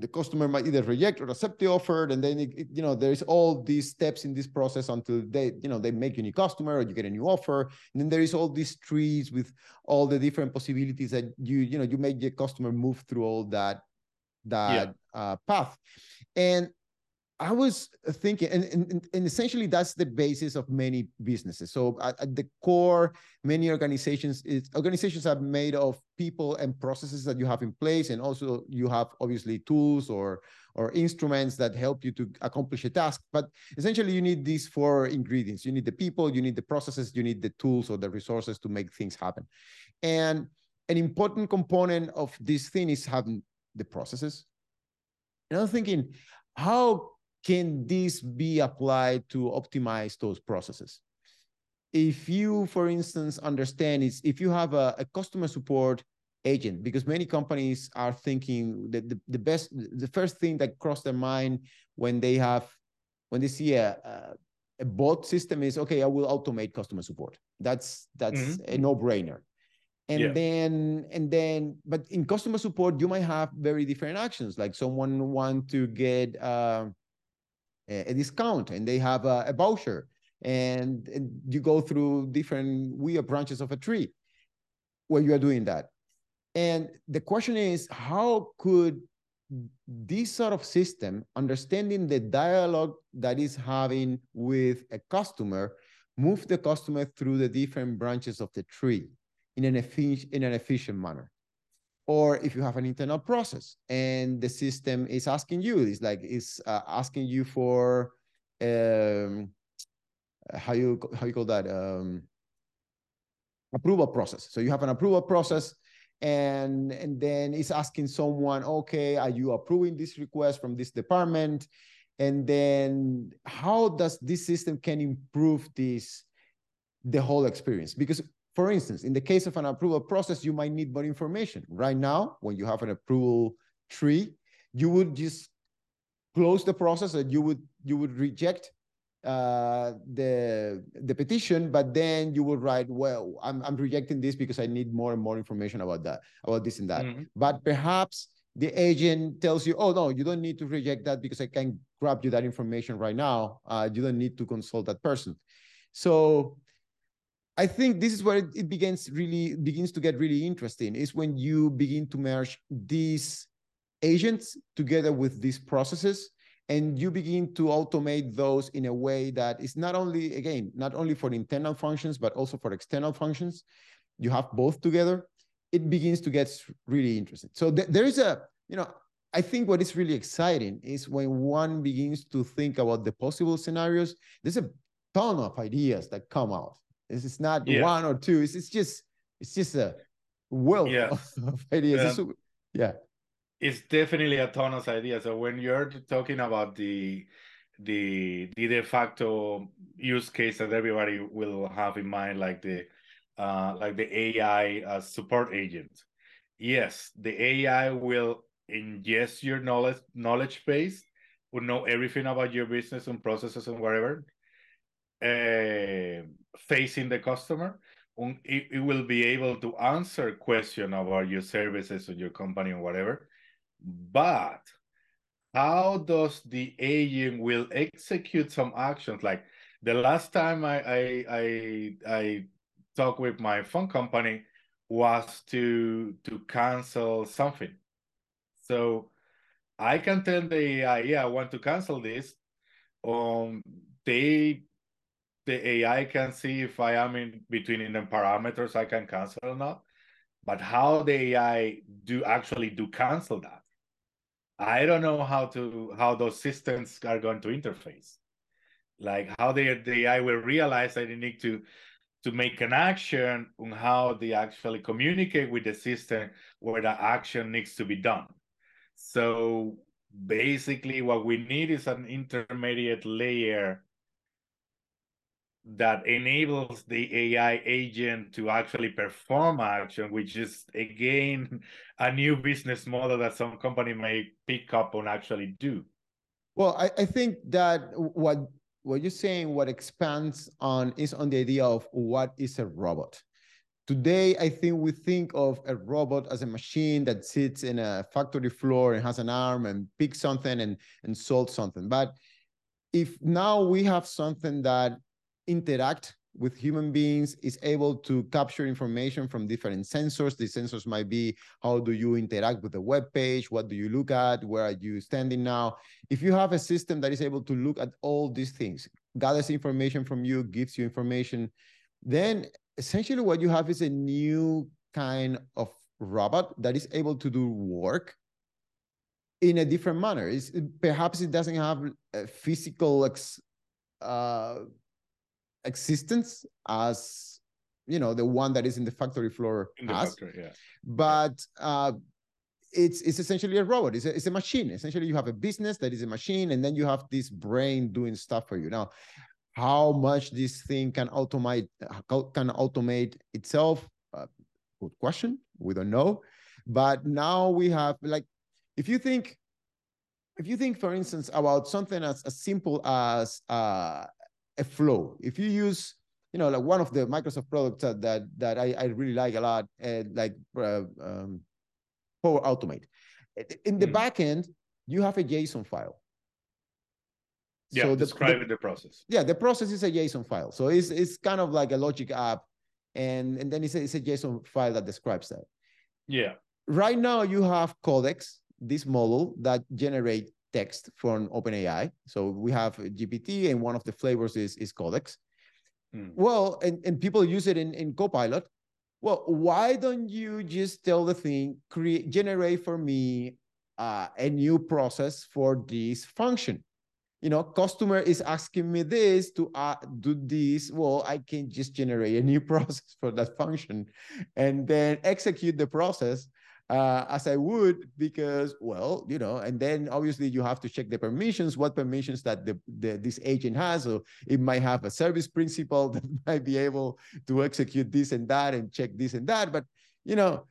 the customer might either reject or accept the offer and then it, you know there's all these steps in this process until they you know they make you a new customer or you get a new offer and then there is all these trees with all the different possibilities that you you know you make the customer move through all that that yeah. uh, path and I was thinking, and, and, and, essentially that's the basis of many businesses. So at, at, the core, many organizations, is, organizations are made of people and processes that you have in place, and also you have obviously tools or or instruments that help you to accomplish a task. But essentially, you need these four ingredients: you need the people, you need the processes, you need the tools or the resources to make things happen. And an important component of this thing is having the processes. And I'm thinking, how can this be applied to optimize those processes? If you, for instance, understand is if you have a, a customer support agent, because many companies are thinking that the, the best, the first thing that crossed their mind when they have, when they see a, a, a bot system is, okay, I will automate customer support. That's, that's mm-hmm. a no brainer and yeah. then and then but in customer support you might have very different actions like someone want to get uh, a discount and they have a, a voucher and, and, you go through different weird branches of a tree where you are doing that. And the question is how could this sort of system understanding the dialogue that is having with a customer move the customer through the different branches of the tree in an, efficient, in an efficient manner or if you have an internal process and the system is asking you it's like it's uh, asking you for um, how you how you call that um, approval process. So you have an approval process and and then it's asking someone okay are you approving this request from this department? And then how does this system can improve this the whole experience? Because for instance, in the case of an approval process, you might need more information. Right now, when you have an approval tree, you would just close the process and you would you would reject uh, the the petition, but then you would write, well, I'm I'm rejecting this because I need more and more information about that, about this and that. Mm -hmm. But perhaps the agent tells you, oh no, you don't need to reject that because I can grab you that information right now. Uh, you don't need to consult that person. So I think this is where it, begins really begins to get really interesting is when you begin to merge these agents together with these processes and you begin to automate those in a way that is not only again not only for internal functions but also for external functions. You have both together. It begins to get really interesting. So th there is a you know i think what is really exciting is when one begins to think about the possible scenarios there's a ton of ideas that come out it's, it's not yeah. one or two. It's, it's just it's just a wealth yeah. of ideas. Um, yeah. It's definitely a ton of ideas. So when you're talking about the the the de facto use case that everybody will have in mind, like the uh, like the AI uh, support agent. Yes, the AI will ingest your knowledge knowledge base, will know everything about your business and processes and whatever, uh, facing the customer, it, it, will be able to answer question about your services or your company or whatever. But how does the agent will execute some actions? Like the last time I I I, I talked with my phone company was to to cancel something. So I can tell the AI, yeah, I want to cancel this. Um, they the AI can see if I am in between in the parameters I can cancel or not. But how the AI do actually do cancel that? I don't know how to how those systems are going to interface. Like how the, the AI will realize that they need to to make an action on how they actually communicate with the system where the action needs to be done. So basically what we need is an intermediate layer that enables the AI agent to actually perform action, which is again a new business model that some company may pick up and actually do. Well, I, I think that what what you're saying, what expands on is on the idea of what is a robot. Today, I think we think of a robot as a machine that sits in a factory floor and has an arm and picks something and, and solves something. But if now we have something that interact with human beings is able to capture information from different sensors. The sensors might be how do you interact with the web page? What do you look at? Where are you standing now? If you have a system that is able to look at all these things, gathers information from you, gives you information, then essentially what you have is a new kind of robot that is able to do work in a different manner. It's, perhaps it doesn't have a physical uh, existence as you know the one that is in the factory floor in the has. Factory, yeah. but uh, it's it's essentially a robot. It's a, it's a machine. Essentially, you have a business that is a machine, and then you have this brain doing stuff for you. Now, how much this thing can automate can automate itself? Uh, good question. We don't know, but now we have like, if you think, if you think, for instance, about something as, as simple as uh, a flow. If you use you know, like one of the Microsoft products that that, that I, I really like a lot, uh, like uh, um, Power Automate. In the mm. back end, you have a JSON file. Yeah, so describe the, the, process. Yeah, the process is a JSON file. So it's it's kind of like a logic app, and and then it's a, it's a JSON file that describes that. Yeah. Right now you have Codex, this model that generate text from OpenAI. So we have GPT, and one of the flavors is is Codex. Hmm. Well, and, and people use it in, in Copilot. Well, why don't you just tell the thing, create, generate for me uh, a new process for this function? You know, customer is asking me this to uh, do this. Well, I can just generate a new process for that function and then execute the process uh, as I would because, well, you know, and then obviously you have to check the permissions, what permissions that the, the this agent has. So it might have a service principal that might be able to execute this and that and check this and that. But, you know,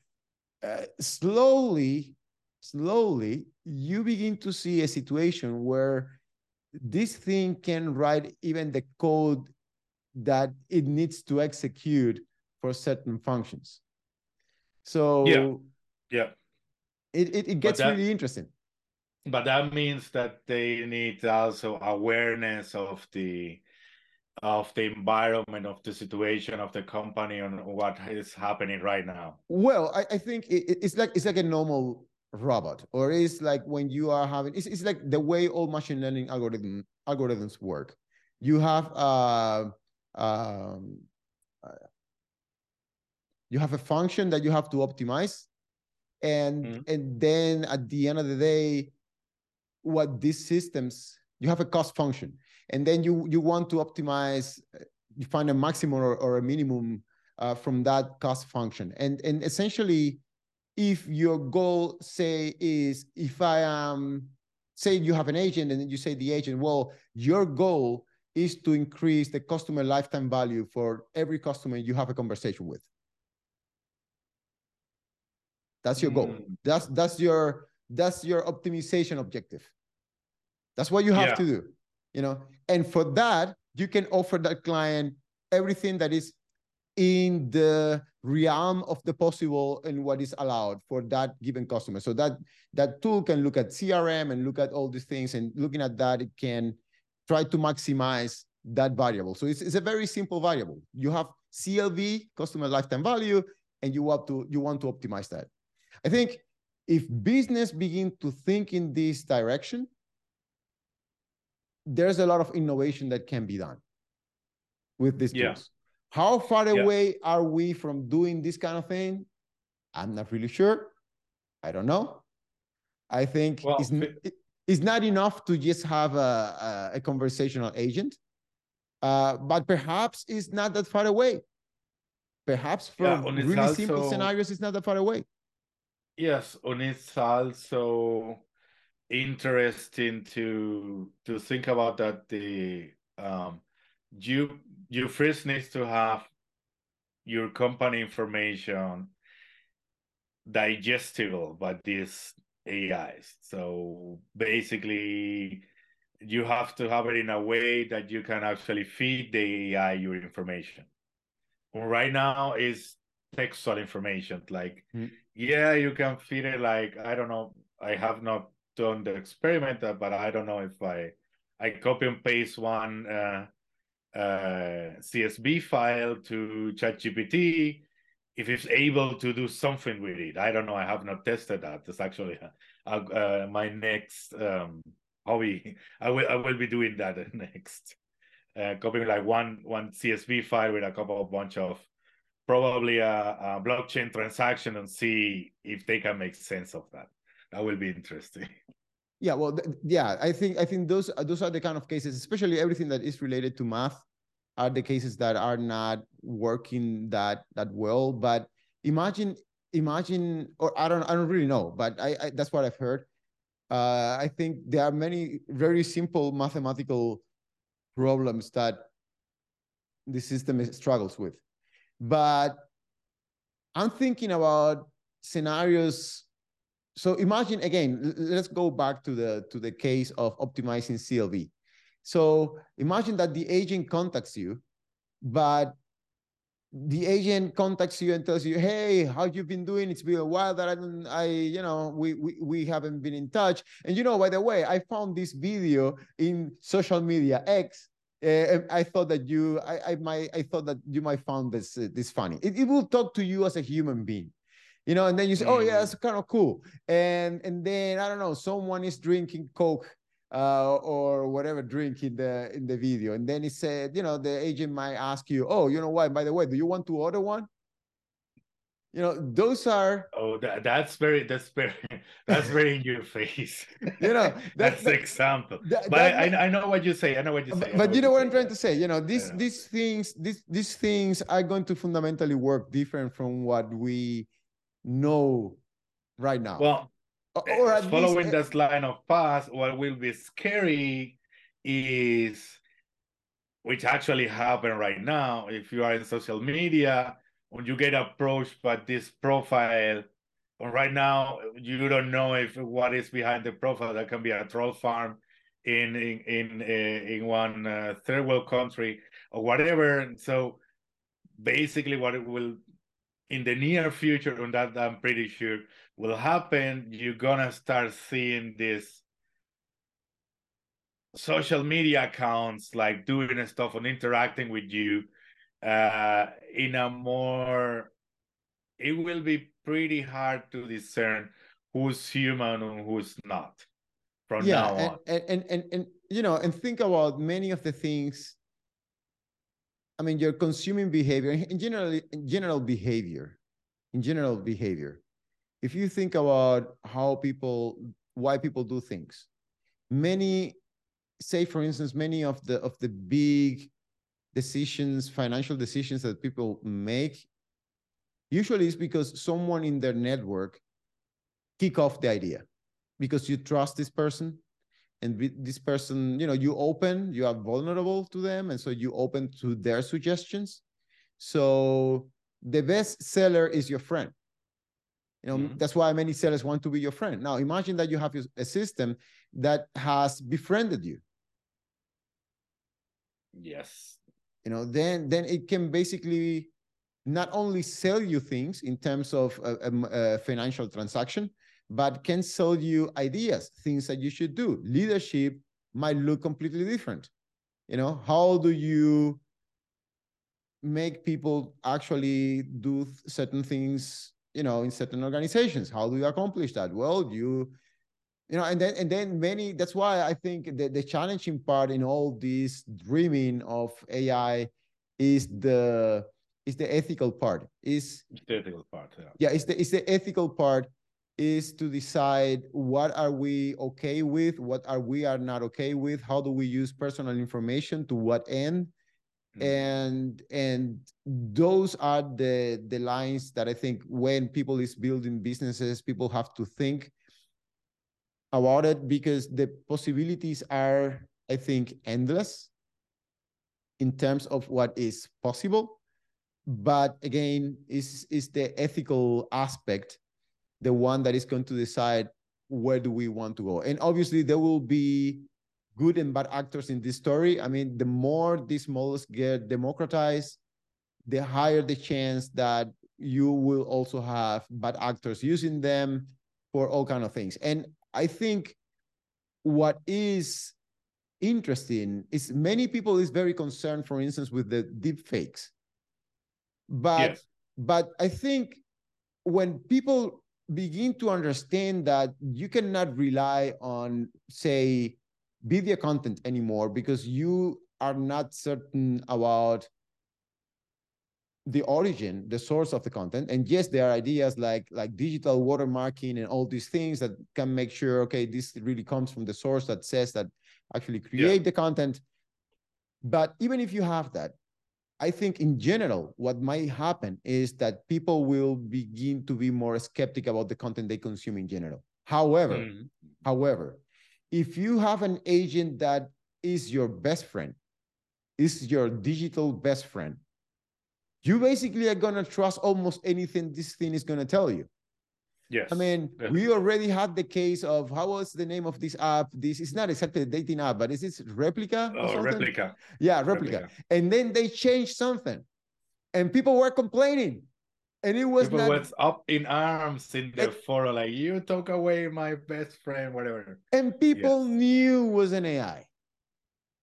uh, slowly, slowly, you begin to see a situation where this thing can write even the code that it needs to execute for certain functions. So yeah yeah. It, it, it gets that, really interesting. But that means that they need also awareness of the of the environment of the situation of the company and what is happening right now well i, I think it, it's like it's like a normal robot or it's like when you are having it's, it's like the way all machine learning algorithm algorithms work you have uh, um, uh, you have a function that you have to optimize and mm-hmm. and then at the end of the day what these systems you have a cost function. And then you you want to optimize you find a maximum or, or a minimum uh, from that cost function. And and essentially if your goal say is if i am say you have an agent and then you say the agent well your goal is to increase the customer lifetime value for every customer you have a conversation with that's your goal. Mm. That's that's your that's your optimization objective. That's what you have yeah. to do. You know, and for that, you can offer that client everything that is in the realm of the possible and what is allowed for that given customer. So that that tool can look at CRM and look at all these things, and looking at that, it can try to maximize that variable. So it's, it's a very simple variable. You have CLV, customer lifetime value, and you want to you want to optimize that. I think if business begin to think in this direction, there's a lot of innovation that can be done with these yeah. tools. How far yeah. away are we from doing this kind of thing? I'm not really sure. I don't know. I think well, it's, it's not enough to just have a, a, a conversational agent, uh, but perhaps it's not that far away. Perhaps from yeah, really also... simple scenarios, it's not that far away. Yes, and it's also interesting to to think about that the um you you first needs to have your company information digestible by these AIs. So basically you have to have it in a way that you can actually feed the AI your information. Right now is textual information like mm yeah you can feed it like i don't know i have not done the experiment uh, but i don't know if i i copy and paste one uh, uh, csv file to ChatGPT if it's able to do something with it. I don't know i have not tested that. It's actually uh, uh, my next um, hobby. I will i will be doing that next. Uh, copying like one one csv file with a couple of bunch of probably a, a, blockchain transaction and see if they can make sense of that. That will be interesting. Yeah, well, th- yeah, I think I think those those are the kind of cases, especially everything that is related to math, are the cases that are not working that that well. But imagine imagine, or I don't, I don't really know, but I, I that's what I've heard. Uh, I think there are many very simple mathematical problems that the system struggles with, but I'm thinking about scenarios. So imagine again, let's go back to the to the case of optimizing CLV. So imagine that the agent contacts you, but the agent contacts you and tells you, "Hey, how you been doing? It's been a while that I don't, I, you know, we we we haven't been in touch." And you know, by the way, I found this video in social media X. Uh, I thought that you, I, I might, I thought that you might find this uh, this funny. It, it will talk to you as a human being, you know. And then you say, "Oh yeah, mm. that's kind of cool." And and then I don't know, someone is drinking Coke uh, or whatever drink in the in the video. And then he said, you know, the agent might ask you, oh, you know what? By the way, do you want to order one? You know, those are. Oh, that, that's very that's very that's very in your face. You know, that, that's the example. That, but I, I know what you say. I know what you say. But, but you know what I'm trying to say. You know, these yeah. these things these these things are going to fundamentally work different from what we know right now. Well, eh, or at following eh, least... this line of path, what will be scary is which actually happen right now. If you are in social media, when you get approached by this profile, right now you don't know if what is behind the profile. That can be a troll farm in in in uh, in one uh, third world country or whatever. So basically, what it will in the near future, and that I'm pretty sure will happen, you're gonna start seeing this social media accounts like doing stuff and interacting with you uh, in a more it will be pretty hard to discern who's human and who's not from yeah, now on. And, and and and you know, and think about many of the things. I mean, your consuming behavior, in general, in general behavior, in general behavior if you think about how people why people do things many say for instance many of the of the big decisions financial decisions that people make usually it's because someone in their network kick off the idea because you trust this person and this person you know you open you are vulnerable to them and so you open to their suggestions so the best seller is your friend you know, mm-hmm. that's why many sellers want to be your friend. Now, imagine that you have a system that has befriended you. Yes. You know, then then it can basically not only sell you things in terms of a, a, a financial transaction, but can sell you ideas, things that you should do. Leadership might look completely different. You know, how do you make people actually do certain things you know in certain organizations how do you accomplish that well you you know and then and then many that's why i think the, the challenging part in all this dreaming of ai is the is the ethical part is the ethical part yeah yeah it's the it's the ethical part is to decide what are we okay with what are we are not okay with how do we use personal information to what end Mm-hmm. and and those are the the lines that i think when people is building businesses people have to think about it because the possibilities are i think endless in terms of what is possible but again is is the ethical aspect the one that is going to decide where do we want to go and obviously there will be good and bad actors in this story. I mean, the more these models get democratized, the higher the chance that you will also have bad actors using them for all kind of things. And I think what is interesting is many people is very concerned, for instance, with the deep fakes. But yes. but I think when people begin to understand that you cannot rely on, say, video content anymore because you are not certain about the origin, the source of the content. And yes, there are ideas like like digital watermarking and all these things that can make sure, okay, this really comes from the source that says that actually create yeah. the content. But even if you have that, I think in general, what might happen is that people will begin to be more skeptic about the content they consume in general. However, mm-hmm. however, if you have an agent that is your best friend, is your digital best friend, you basically are gonna trust almost anything this thing is gonna tell you. Yes. I mean, yes. we already had the case of how was the name of this app? This is not exactly a dating app, but is this Replika? Oh, Replika. Yeah, replica. Replika. And then they changed something, and people were complaining. And it was people not... was up in arms in the and... forum, like you took away my best friend, whatever. And people yes. knew it was an AI.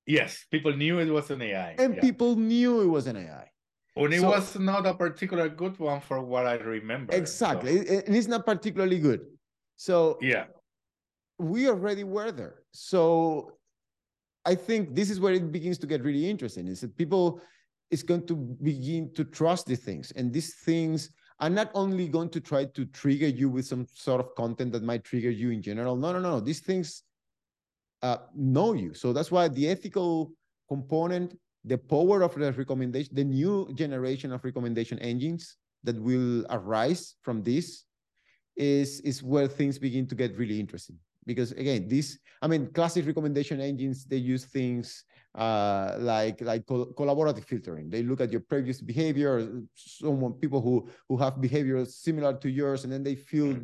Yes, people knew it was an AI. And yeah. people knew it was an AI. And it so, was not a particular good one for what I remember. Exactly. So. It, it's not particularly good. So yeah, we already were there. So I think this is where it begins to get really interesting. Is that people is going to begin to trust these things, and these things are not only going to try to trigger you with some sort of content that might trigger you in general. No, no, no. These things uh, know you. So that's why the ethical component the power of the recommendation, the new generation of recommendation engines that will arise from this is, is where things begin to get really interesting. Because again, this, I mean, classic recommendation engines, they use things uh, like like col collaborative filtering. They look at your previous behavior, someone people who who have behaviors similar to yours, and then they feel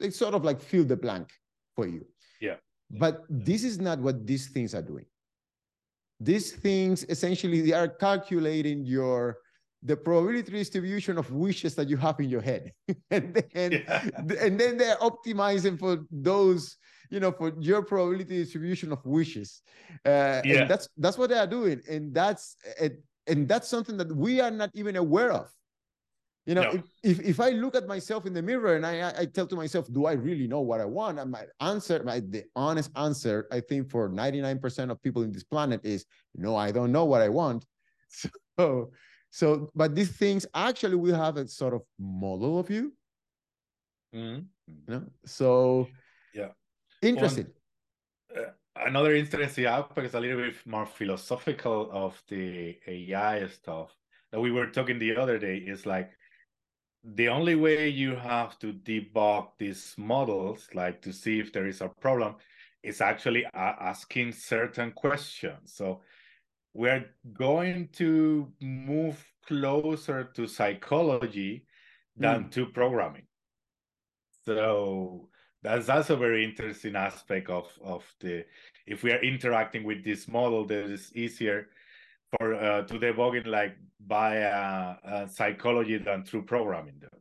they sort of like fill the blank for you. Yeah. But this is not what these things are doing these things essentially they are calculating your the probability distribution of wishes that you have in your head and then yeah. and then they're optimizing for those you know for your probability distribution of wishes uh, yeah. and that's that's what they are doing and that's and that's something that we are not even aware of you know, no. if, if I look at myself in the mirror and I, I tell to myself, do I really know what I want? And my answer, my the honest answer, I think for 99% of people in this planet is no, I don't know what I want. So, so but these things actually we have a sort of model of you. Mm-hmm. You know? So yeah. Interesting. uh, another interesting aspect is a little bit more philosophical of the AI stuff that we were talking the other day is like the only way you have to debug these models, like to see if there is a problem, is actually asking certain questions. So we're going to move closer to psychology than mm. to programming. So that's that's a very interesting aspect of of the if we are interacting with this model that is easier for uh, to debugging like by uh, uh, psychology than through programming though.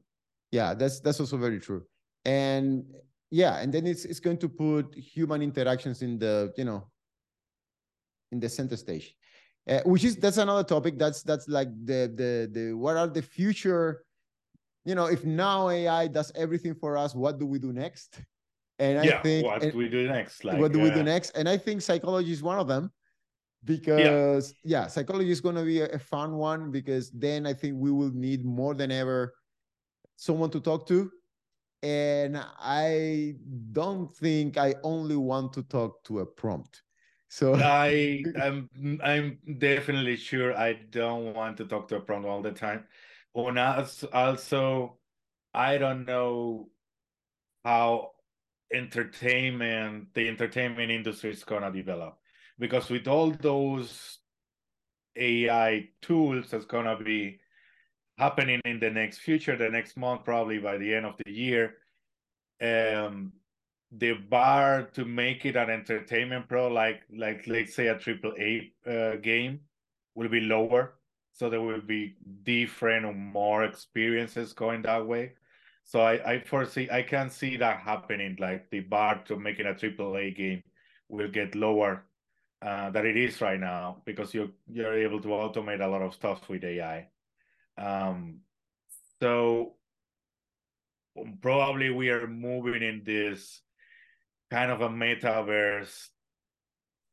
yeah that's that's also very true. And yeah and then it's it's going to put human interactions in the you know in the center stage. Uh, which is that's another topic that's that's like the the the what are the future you know if now ai does everything for us what do we do next? And yeah, i think what do we do next? Like what do we do next? And i think psychology is one of them because yeah, yeah psychology is going to be a, fun one because then i think we will need more than ever someone to talk to. And i don't think i only want to talk to a prompt. So i am I'm, I'm definitely sure i don't want to talk to a prompt all the time. And also i don't know how entertainment the entertainment industry is going to develop because with all those AI tools that's gonna be happening in the next future, the next month, probably by the end of the year, um, the bar to make it an entertainment pro, like like let's say a triple A uh, game, will be lower. So there will be different or more experiences going that way. So I, I foresee I can see that happening. Like the bar to making a triple A game will get lower uh, that it is right now because you're you're able to automate a lot of stuff with AI. Um, so probably we are moving in this kind of a metaverse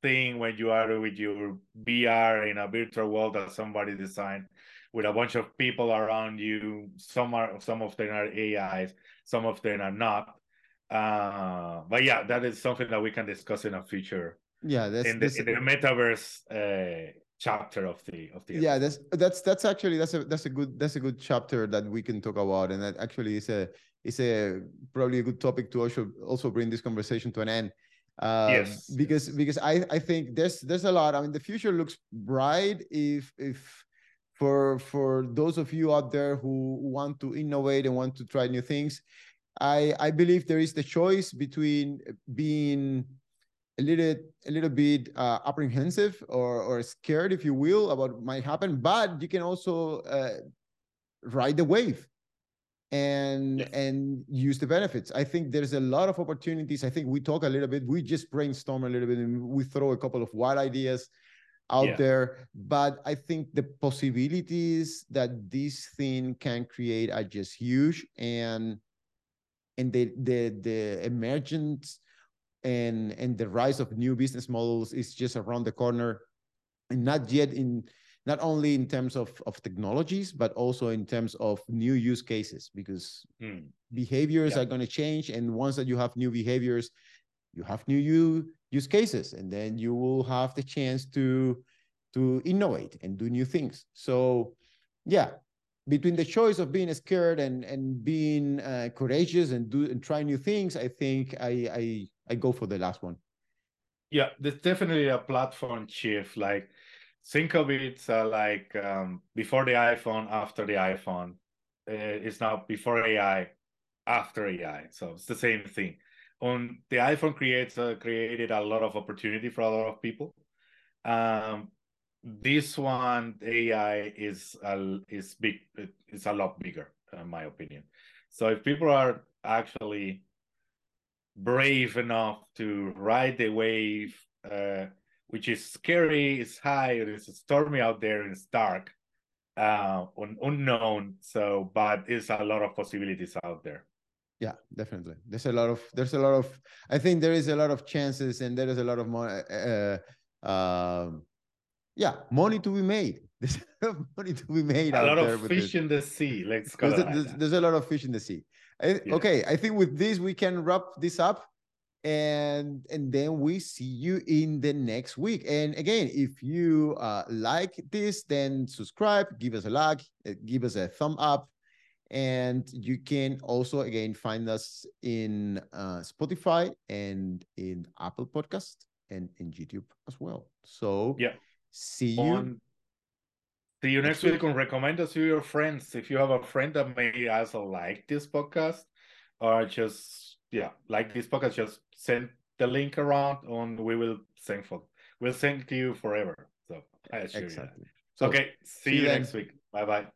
thing when you are with your VR in a virtual world that somebody designed with a bunch of people around you. Some are some of them are AIs, some of them are not. Uh, but yeah, that is something that we can discuss in a future yeah that's, in, the, in the metaverse uh, chapter of the of the yeah that's that's that's actually that's a that's a good that's a good chapter that we can talk about and that actually is a is a probably a good topic to also also bring this conversation to an end. Uh, yes. because because i i think there's there's a lot. I mean the future looks bright if if for for those of you out there who want to innovate and want to try new things i i believe there is the choice between being a little a little bit uh, apprehensive or or scared, if you will, about what might happen. But you can also uh, ride the wave and yes. and use the benefits. I think there's a lot of opportunities. I think we talk a little bit. We just brainstorm a little bit and we throw a couple of wild ideas out yeah. there. But I think the possibilities that this thing can create are just huge and and the the the emergence and and the rise of new business models is just around the corner and not yet in not only in terms of of technologies but also in terms of new use cases because mm. behaviors yeah. are going to change and once that you have new behaviors you have new use cases and then you will have the chance to to innovate and do new things so yeah between the choice of being scared and and being uh, courageous and do and try new things i think i i I go for the last one. Yeah, there's definitely a platform shift. Like think of it uh, like um, before the iPhone, after the iPhone. Uh, it's now before AI, after AI. So it's the same thing. On the iPhone creates uh, created a lot of opportunity for a lot of people. Um, this one AI is is big. It's a lot bigger, in my opinion. So if people are actually brave enough to ride the wave, uh, which is scary, it's high, it's stormy out there, and it's dark, uh, un- unknown. So, but it's a lot of possibilities out there. Yeah, definitely. There's a lot of there's a lot of I think there is a lot of chances and there is a lot of money. Uh, uh, yeah, money to be made. There's a lot of money to be made. A lot of fish in the sea. Let's there's, a, there's, there's, a lot of fish in the sea. I, yeah. Okay, I think with this we can wrap this up, and and then we see you in the next week. And again, if you uh, like this, then subscribe, give us a like, uh, give us a thumb up, and you can also again find us in uh, Spotify and in Apple Podcast and in YouTube as well. So yeah, see you. On See you next week and recommend us to your friends. If you have a friend that may also like this podcast or just yeah, like this podcast, just send the link around and we will thank for we'll thank you forever. So I assure exactly. you. So, okay, see, see you, you next week. Bye bye.